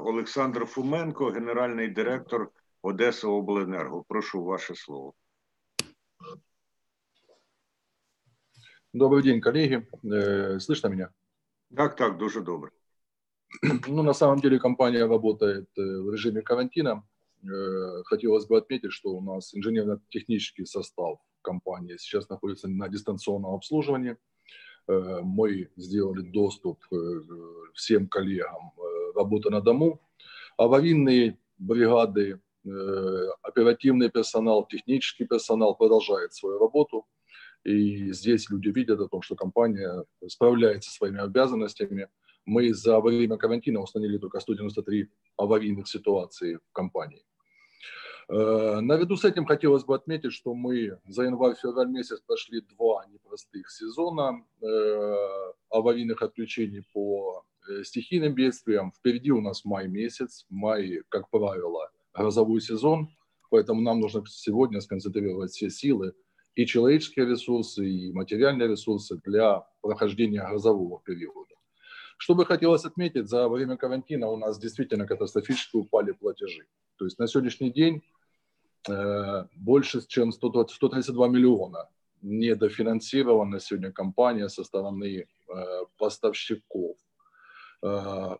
Олександр Фуменко, генеральний директор Одеса Обленерго. Прошу ваше слово. Добрый день, коллеги. Э, слышно меня? Так, так, дуже добре. Ну, на самом деле компания работает э, в режиме карантина. Э, хотелось бы отметить, что у нас инженерно-технический состав компании сейчас находится на дистанционном обслуживании. Мы сделали доступ всем коллегам работы на дому. Аварийные бригады, оперативный персонал, технический персонал продолжает свою работу – и здесь люди видят о том, что компания справляется со своими обязанностями. Мы за время карантина установили только 193 аварийных ситуации в компании. Э, наряду с этим хотелось бы отметить, что мы за январь-февраль месяц прошли два непростых сезона э, аварийных отключений по э, стихийным бедствиям. Впереди у нас май месяц. Май, как правило, грозовой сезон, поэтому нам нужно сегодня сконцентрировать все силы и человеческие ресурсы, и материальные ресурсы для прохождения грозового периода. Что бы хотелось отметить, за время карантина у нас действительно катастрофически упали платежи. То есть на сегодняшний день э, больше, чем 100, 132 миллиона недофинансирована сегодня компания со стороны э, поставщиков. Э,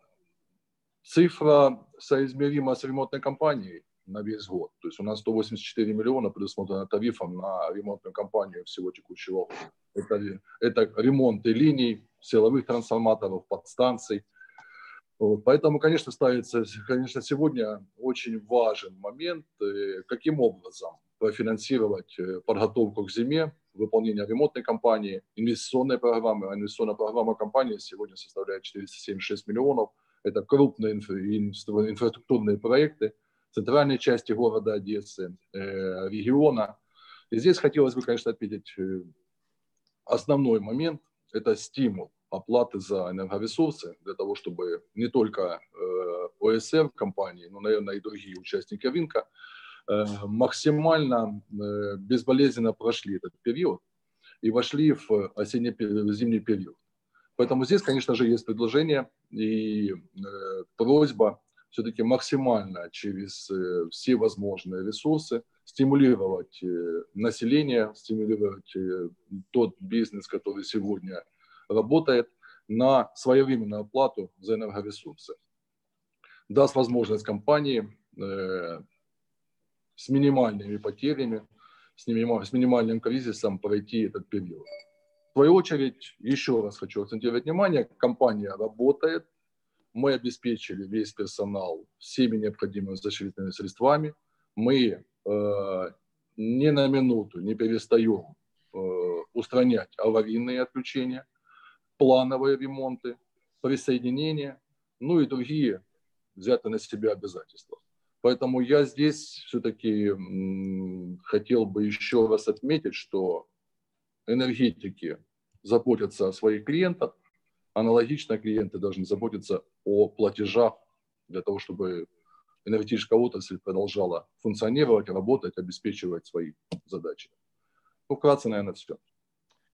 цифра соизмерима с ремонтной компанией на весь год. То есть у нас 184 миллиона предусмотрено тарифом на ремонтную кампанию всего текущего года. Это, это ремонты линий, силовых трансформаторов, подстанций. Вот. Поэтому, конечно, ставится, конечно, сегодня очень важен момент, э, каким образом профинансировать э, подготовку к зиме, выполнение ремонтной кампании, инвестиционной программы. А инвестиционная программа компании сегодня составляет 476 миллионов. Это крупные инфра- инфраструктурные проекты, центральной части города Одессы, э, региона. И здесь хотелось бы, конечно, отметить э, основной момент – это стимул оплаты за энергоресурсы для того, чтобы не только э, ОСР компании, но, наверное, и другие участники рынка максимально безболезненно прошли этот период и вошли в осенне-зимний период. Поэтому здесь, конечно же, есть предложение и просьба все-таки максимально через э, все возможные ресурсы стимулировать э, население, стимулировать э, тот бизнес, который сегодня работает, на своевременную оплату за энергоресурсы. Даст возможность компании с минимальными потерями, с, минимальным кризисом пройти этот период. В свою очередь, еще раз хочу акцентировать внимание, компания работает, мы обеспечили весь персонал всеми необходимыми защитными средствами. Мы э, ни на минуту не перестаем э, устранять аварийные отключения, плановые ремонты, присоединения, ну и другие взятые на себя обязательства. Поэтому я здесь все-таки хотел бы еще раз отметить, что энергетики заботятся о своих клиентах, Аналогично клиенты должны заботиться о платежах для того, чтобы энергетическая отрасль продолжала функционировать, работать, обеспечивать свои задачи. Ну, вкратце, наверное, все.